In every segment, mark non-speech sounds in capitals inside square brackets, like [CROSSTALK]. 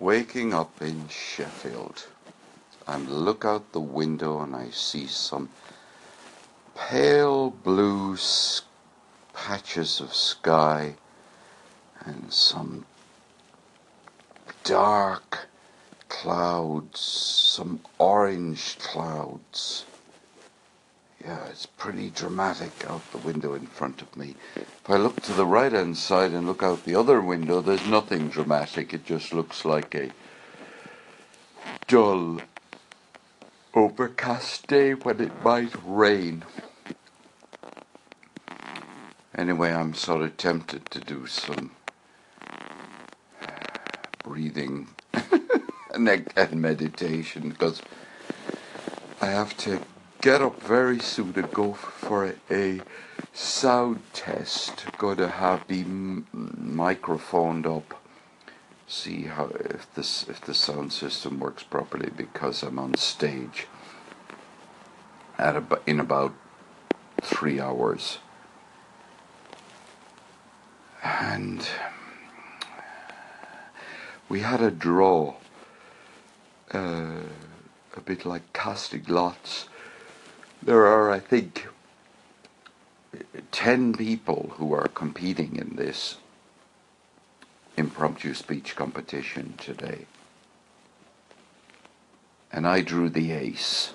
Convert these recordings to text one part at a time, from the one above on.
waking up in Sheffield. I look out the window and I see some pale blue patches of sky and some dark clouds, some orange clouds. Yeah, it's pretty dramatic out the window in front of me. If I look to the right hand side and look out the other window, there's nothing dramatic. It just looks like a dull, overcast day when it might rain. Anyway, I'm sort of tempted to do some uh, breathing [LAUGHS] and meditation because I have to get up very soon to go for a sound test. To have the microphoned up, see how if this if the sound system works properly because I'm on stage at in about three hours, and we had a draw. Uh, a bit like casting lots there are, I think, 10 people who are competing in this impromptu speech competition today. And I drew the ace.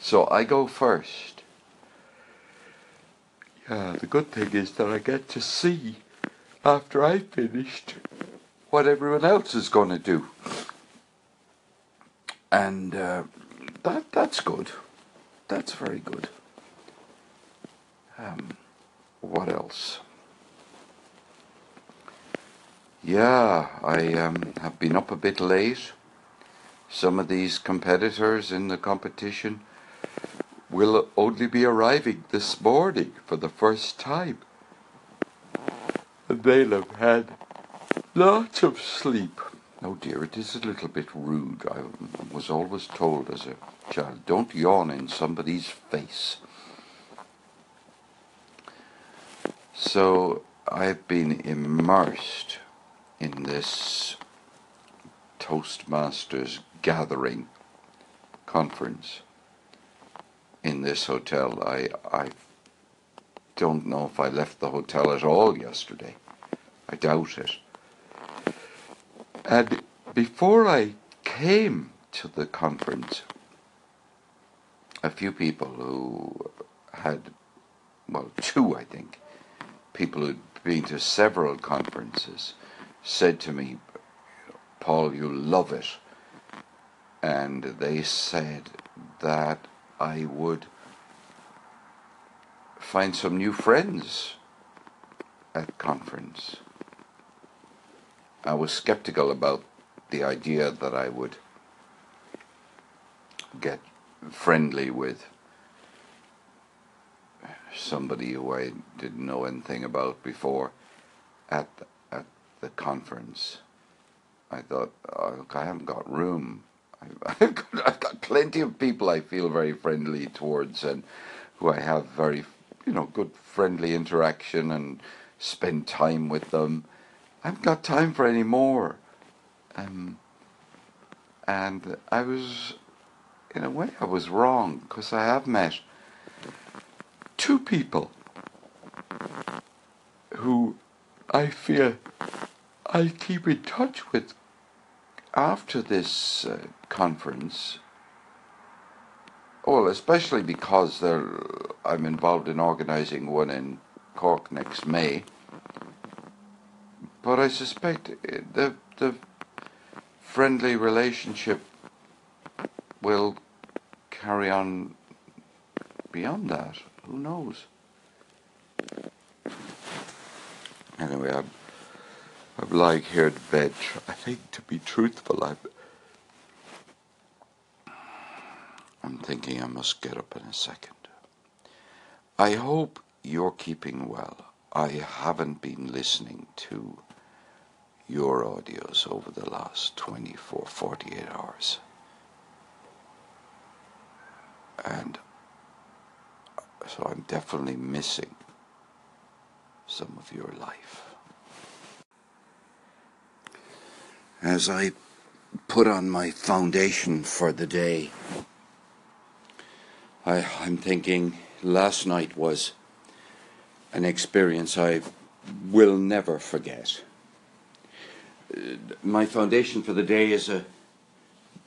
So I go first. Yeah, the good thing is that I get to see after I've finished what everyone else is going to do. And uh, that that's good. That's very good. Um, what else? Yeah, I um, have been up a bit late. Some of these competitors in the competition will only be arriving this morning for the first time. And they'll have had lots of sleep. Oh dear, it is a little bit rude. I was always told as a child, don't yawn in somebody's face. So I've been immersed in this Toastmasters gathering conference in this hotel. I, I don't know if I left the hotel at all yesterday. I doubt it. And before I came to the conference, a few people who had, well, [LAUGHS] two, I think, people who'd been to several conferences said to me, Paul, you love it. And they said that I would find some new friends at conference. I was skeptical about the idea that I would get friendly with somebody who I didn't know anything about before at the, at the conference. I thought, oh, look, I haven't got room. [LAUGHS] I've got, I've got plenty of people I feel very friendly towards and who I have very, you know, good friendly interaction and spend time with them. I haven't got time for any more. Um, and I was, in a way, I was wrong because I have met two people who I feel I'll keep in touch with after this uh, conference. Well, especially because I'm involved in organising one in Cork next May. But I suspect the the friendly relationship will carry on beyond that. Who knows? Anyway, I'm, I'm lying here in bed. I think, to be truthful, I'm, I'm thinking I must get up in a second. I hope you're keeping well. I haven't been listening to your audios over the last 24, 48 hours. And so I'm definitely missing some of your life. as I put on my foundation for the day, I, I'm thinking last night was an experience I will never forget. My foundation for the day is a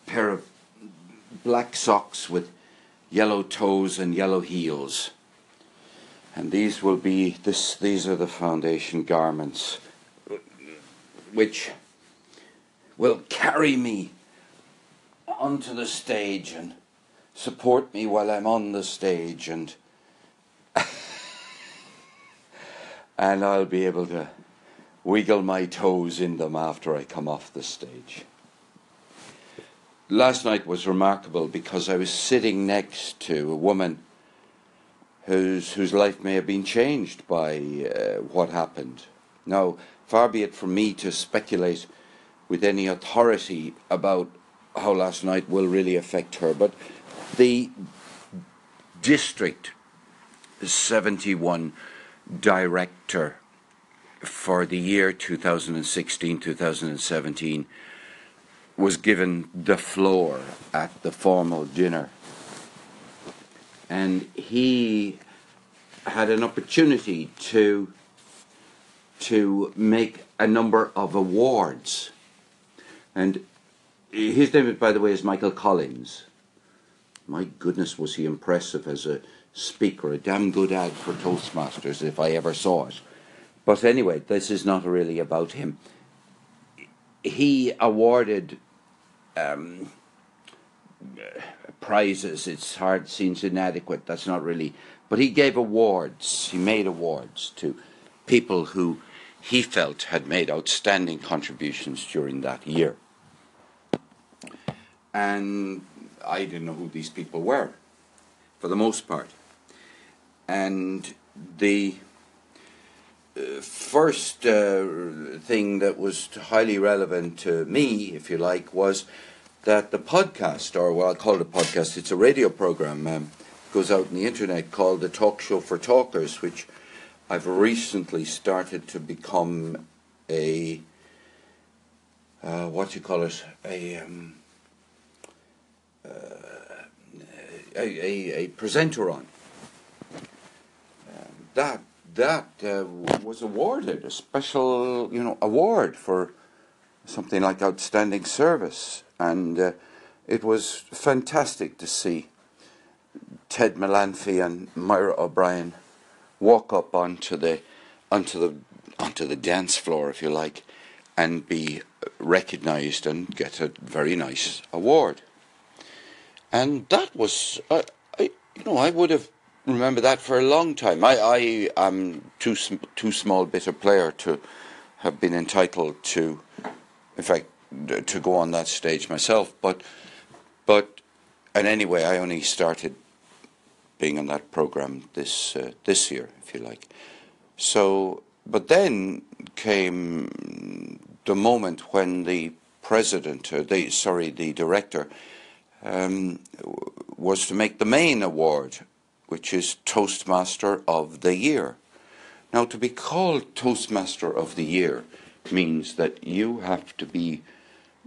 pair of black socks with yellow toes and yellow heels. And these will be this these are the foundation garments which will carry me onto the stage and support me while I'm on the stage and [LAUGHS] and I'll be able to wiggle my toes in them after I come off the stage. Last night was remarkable because I was sitting next to a woman whose whose life may have been changed by uh, what happened. Now, far be it from me to speculate with any authority about how last night will really affect her, but the District 71 director for the year 2016 2017 was given the floor at the formal dinner. And he had an opportunity to, to make a number of awards. And his name, by the way, is Michael Collins my goodness, was he impressive as a speaker, a damn good ad for Toastmasters if I ever saw it. But anyway, this is not really about him. He awarded um, prizes. It's hard, seems inadequate. That's not really. But he gave awards. He made awards to people who he felt had made outstanding contributions during that year. And I didn't know who these people were, for the most part. And the first uh, thing that was highly relevant to me, if you like, was that the podcast, or what I call it a podcast, it's a radio program, um, goes out on the internet called the Talk Show for Talkers, which I've recently started to become a uh, what do you call it a um, a, a, a, presenter on. Um, that that uh, was awarded a special you know award for something like outstanding service, and uh, it was fantastic to see Ted Melanphy and Myra O'Brien walk up onto the onto the onto the dance floor, if you like, and be recognised and get a very nice award. And that was I, I you know I would have remembered that for a long time. I I am too too small bit a player to have been entitled to, in fact, to go on that stage myself. But but and anyway, I only started being on that program this uh, this year, if you like. So, but then came the moment when the president, or the sorry, the director um, was to make the main award, which is Toastmaster of the Year. Now, to be called Toastmaster of the Year means that you have to be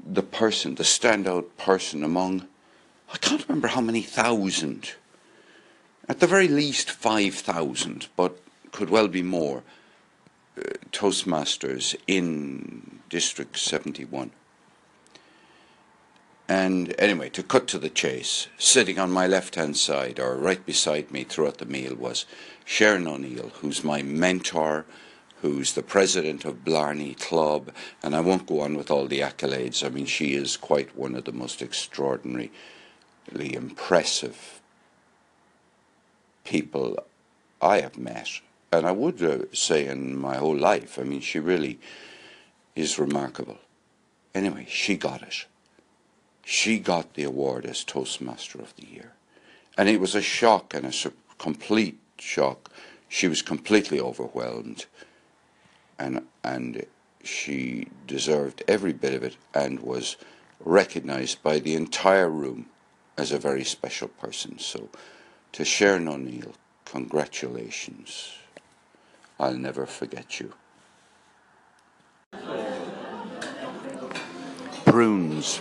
the person, the standout person among, I can't remember how many thousand, at the very least 5,000, but could well be more, uh, Toastmasters in District 71. And anyway, to cut to the chase, sitting on my left hand side or right beside me throughout the meal was Sharon O'Neill, who's my mentor, who's the president of Blarney Club, and I won't go on with all the accolades. I mean, she is quite one of the most extraordinarily impressive people I have met, and I would uh, say in my whole life. I mean, she really is remarkable. Anyway, she got it she got the award as Toastmaster of the Year. And it was a shock and a complete shock. She was completely overwhelmed and, and she deserved every bit of it and was recognized by the entire room as a very special person. So to Sharon O'Neill, congratulations. I'll never forget you. prunes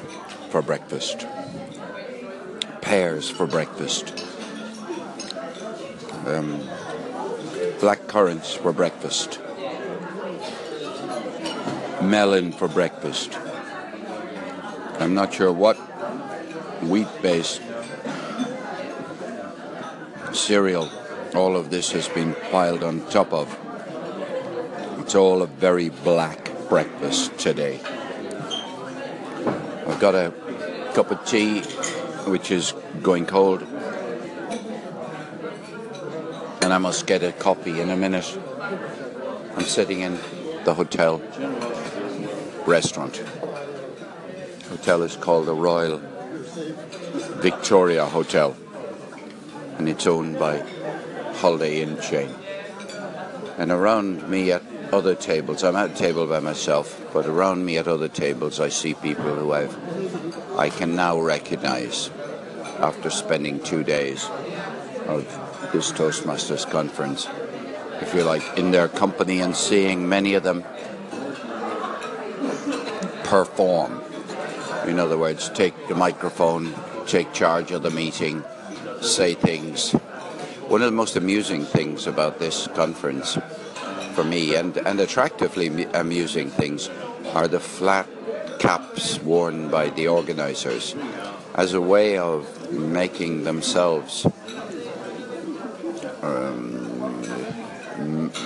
for breakfast, pears for breakfast, um, black currants for breakfast, melon for breakfast. I'm not sure what wheat based cereal all of this has been piled on top of. It's all a very black breakfast today. I've got a cup of tea which is going cold. And I must get a copy in a minute. I'm sitting in the hotel restaurant. Hotel is called the Royal Victoria Hotel and it's owned by Holiday Inn chain. And around me at other tables, I'm at a table by myself, but around me at other tables I see people who I've I can now recognize after spending two days of this Toastmasters conference, if you're like, in their company and seeing many of them perform. In other words, take the microphone, take charge of the meeting, say things. One of the most amusing things about this conference for me, and, and attractively amusing things, are the flat caps worn by the organizers as a way of making themselves um,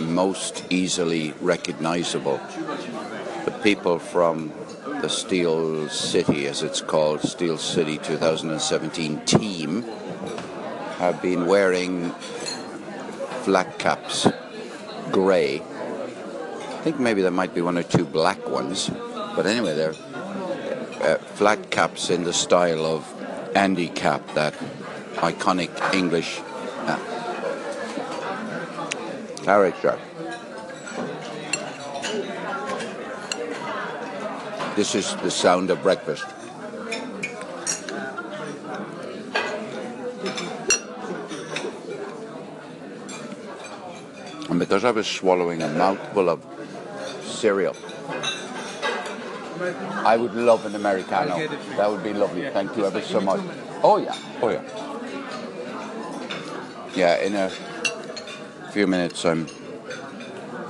most easily recognizable. The people from the Steel City, as it's called, Steel City 2017 team, have been wearing flat caps, grey. I think maybe there might be one or two black ones, but anyway, they're uh, flat caps in the style of Andy Capp, that iconic English uh, character. This is the sound of breakfast. Because I was swallowing a mouthful of cereal, I would love an Americano. That would be lovely. Thank you ever so much. Oh, yeah. Oh, yeah. Yeah, in a few minutes, I'm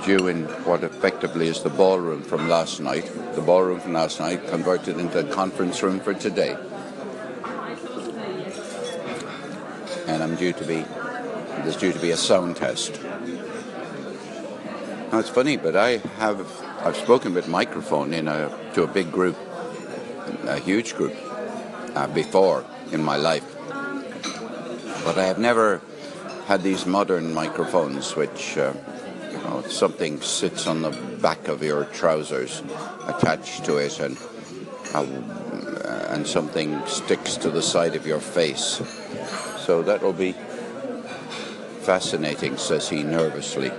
due in what effectively is the ballroom from last night. The ballroom from last night converted into a conference room for today. And I'm due to be, there's due to be a sound test. Now it's funny, but I have I've spoken with microphone in a to a big group, a huge group, uh, before in my life, but I have never had these modern microphones, which uh, you know something sits on the back of your trousers, attached to it, and uh, and something sticks to the side of your face. So that will be fascinating, says he nervously.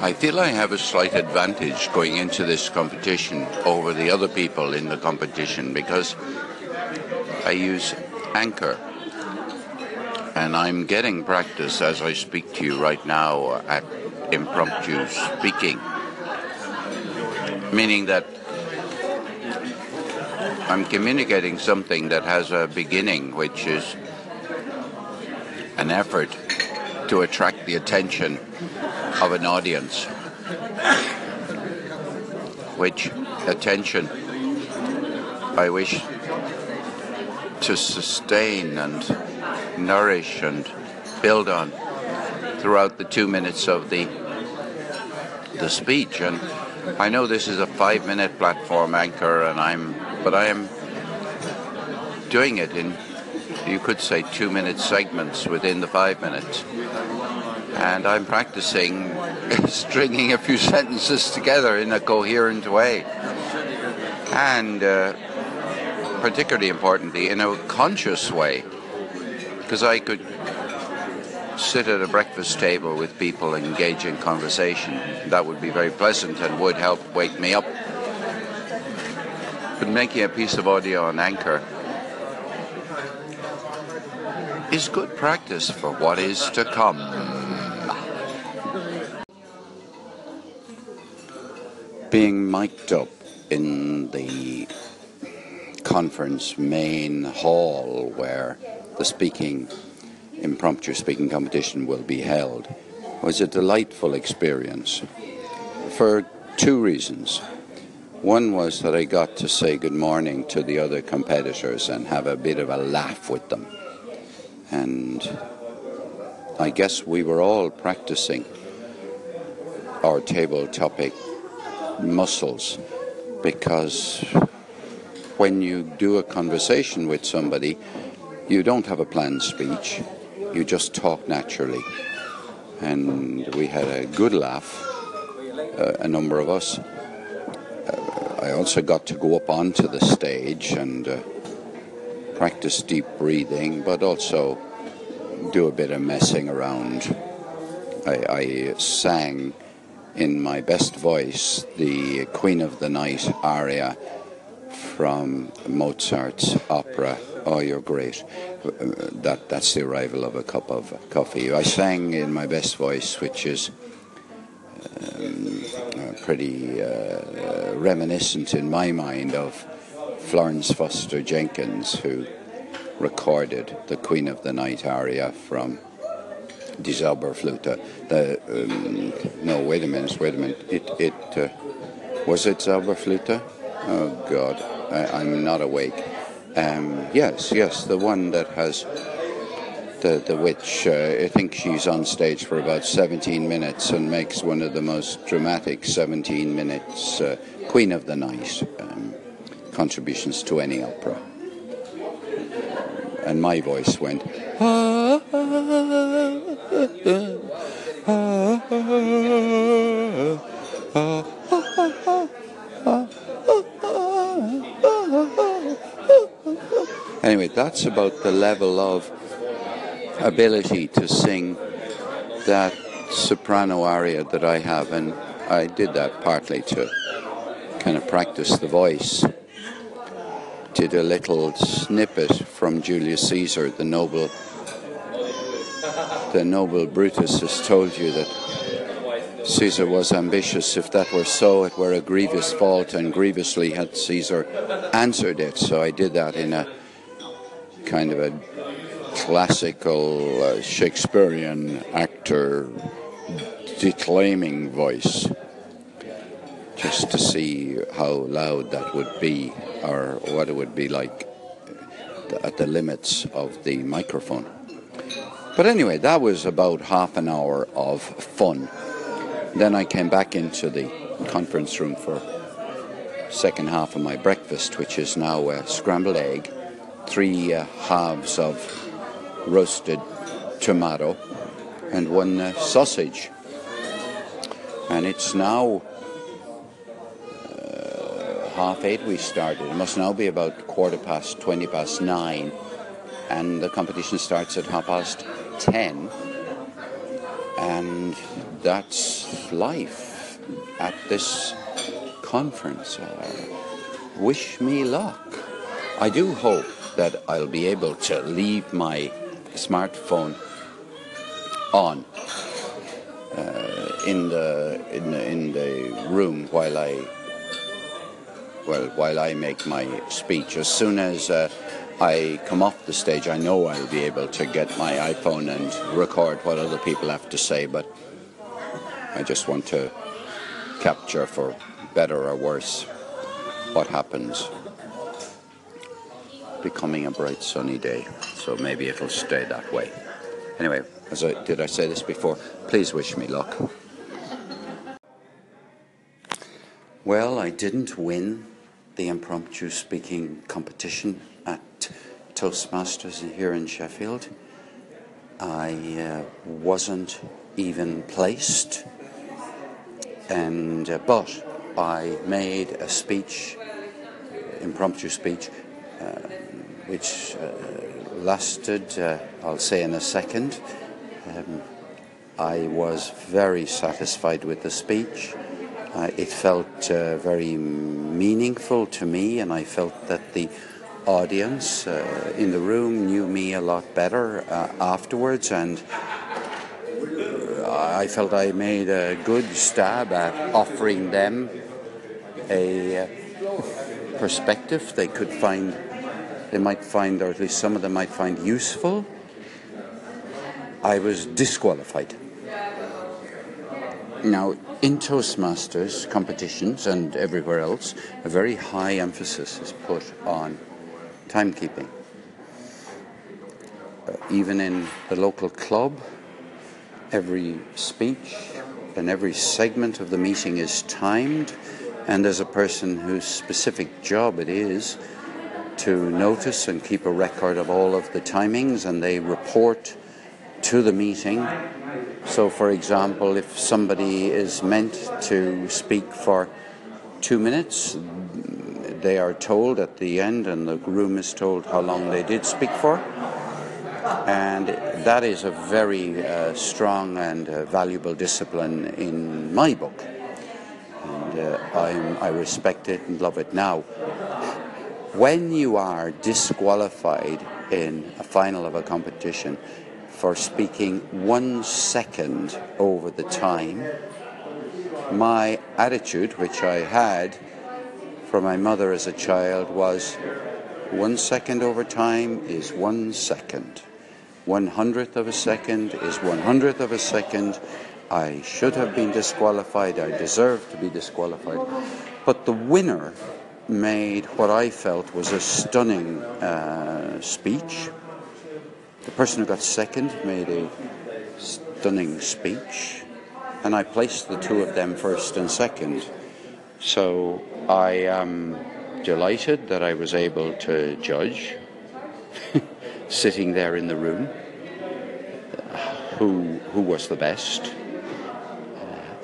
I feel I have a slight advantage going into this competition over the other people in the competition because I use Anchor. And I'm getting practice as I speak to you right now at impromptu speaking. Meaning that I'm communicating something that has a beginning, which is an effort to attract the attention of an audience, which attention I wish to sustain and nourish and build on throughout the two minutes of the the speech. And I know this is a five-minute platform anchor, and I'm, but I am doing it in, you could say, two-minute segments within the five minutes and I'm practicing [LAUGHS] stringing a few [LAUGHS] sentences together in a coherent way. And uh, particularly importantly, in a conscious way, because I could sit at a breakfast table with people and engage in conversation. That would be very pleasant and would help wake me up. But making a piece of audio on Anchor is good practice for what is to come. Being mic'd up in the conference main hall where the speaking impromptu speaking competition will be held was a delightful experience for two reasons. One was that I got to say good morning to the other competitors and have a bit of a laugh with them. And I guess we were all practicing our table topic muscles because when you do a conversation with somebody, you don't have a planned speech, you just talk naturally. And we had a good laugh, uh, a number of us. Uh, I also got to go up onto the stage and uh, practice deep breathing, but also do a bit of messing around. I, I sang in my best voice the Queen of the Night aria from Mozart's opera. Oh, you're great. That that's the arrival of a cup of coffee. I sang in my best voice, which is um, pretty uh, reminiscent in my mind of Florence Foster Jenkins, who recorded the Queen of the Night aria from Die Zauberflöte. The um, no, wait a minute, wait a minute. It it uh, was it Zauberflöte? Oh God, I, am not awake. Um, yes, yes, the one that has the the witch. Uh, I think she's on stage for about 17 minutes and makes one of the most dramatic 17 minutes uh, Queen of the Night um, contributions to any opera. And my voice went. Ah, ah, ah, Anyway, that's about the level of ability to sing that soprano aria that I have, and I did that partly to kind of practice the voice. Did a little snippet from Julius Caesar, the noble, the noble Brutus has told you that Caesar was ambitious. If that were so, it were a grievous fault, and grievously had Caesar answered it. So I did that in a kind of a classical uh, Shakespearean actor declaiming voice, just to see how loud that would be, or what it would be like at the limits of the microphone. But anyway, that was about half an hour of fun. Then I came back into the conference room for second half of my breakfast, which is now a scrambled egg, three uh, halves of roasted tomato, and one uh, sausage. And it's now uh, half eight we started. It must now be about quarter past, 20 past nine, and the competition starts at half past ten. And that's life at this conference. Uh, wish me luck. I do hope that I'll be able to leave my smartphone on uh, in the in the, in the room while I well while I make my speech. As soon as uh, I come off the stage, I know I'll be able to get my iPhone and record what other people have to say, but I just want to capture for better or worse what happens. Becoming a bright sunny day, so maybe it'll stay that way. Anyway, as I did I say this before, please wish me luck. Well, I didn't win the impromptu speaking competition at Toastmasters here in Sheffield. I uh, wasn't even placed, and uh, but I made a speech, impromptu speech, uh, which uh, lasted, uh, I'll say in a second. Um, I was very satisfied with the speech. Uh, it felt very meaningful to me, and I felt that the audience uh, in the room knew me a lot better uh, afterwards, and uh, I felt I made a good stab at offering them a uh, perspective they could find, they might find, or at least some of them might find useful, I was disqualified. Now, in Toastmasters competitions and everywhere else, a very high emphasis is put on timekeeping. Uh, even in the local club, every speech and every segment of the meeting is timed, and there's a person whose specific job it is to notice and keep a record of all of the timings, and they report to the meeting. So, for example, if somebody is meant to speak for two minutes, they are told at the end, and the room is told how long they did speak for. And that is a very uh, strong and uh, valuable discipline in my book. And uh, i respect it and love it. Now, when you are disqualified in a final of a competition, for speaking one second over the time. My attitude, which I had for my mother as a child, was one second over time is one second. One hundredth of a second is one hundredth of a second. I should have been disqualified. I deserve to be disqualified. But the winner made what I felt was a stunning uh, speech the person who got second made a stunning speech, and I placed the two of them first and second. So I am delighted that I was able to judge, [LAUGHS] sitting there in the room, who, who was the best.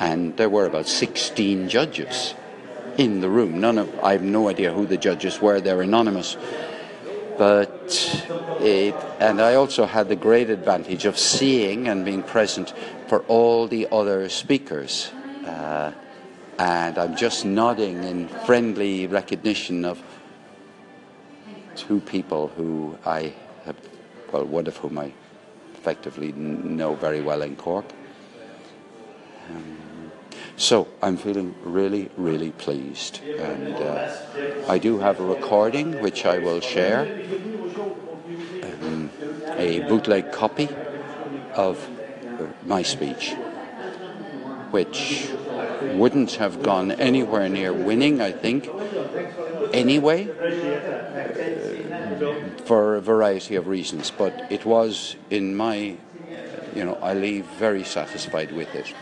And there were about 16 judges in the room. None of I have no idea who the judges were. They're anonymous but it, and I also had the great advantage of seeing and being present for all the other speakers. Uh, and I'm just nodding in friendly recognition of two people who I have, well, one of whom I effectively know very well in Cork. Um, so I'm feeling really, really pleased. And uh, I do have a recording which I will share, um, a bootleg copy of my speech, which wouldn't have gone anywhere near winning, I think, anyway, uh, for a variety of reasons. But it was, in my, you know, I leave very satisfied with it.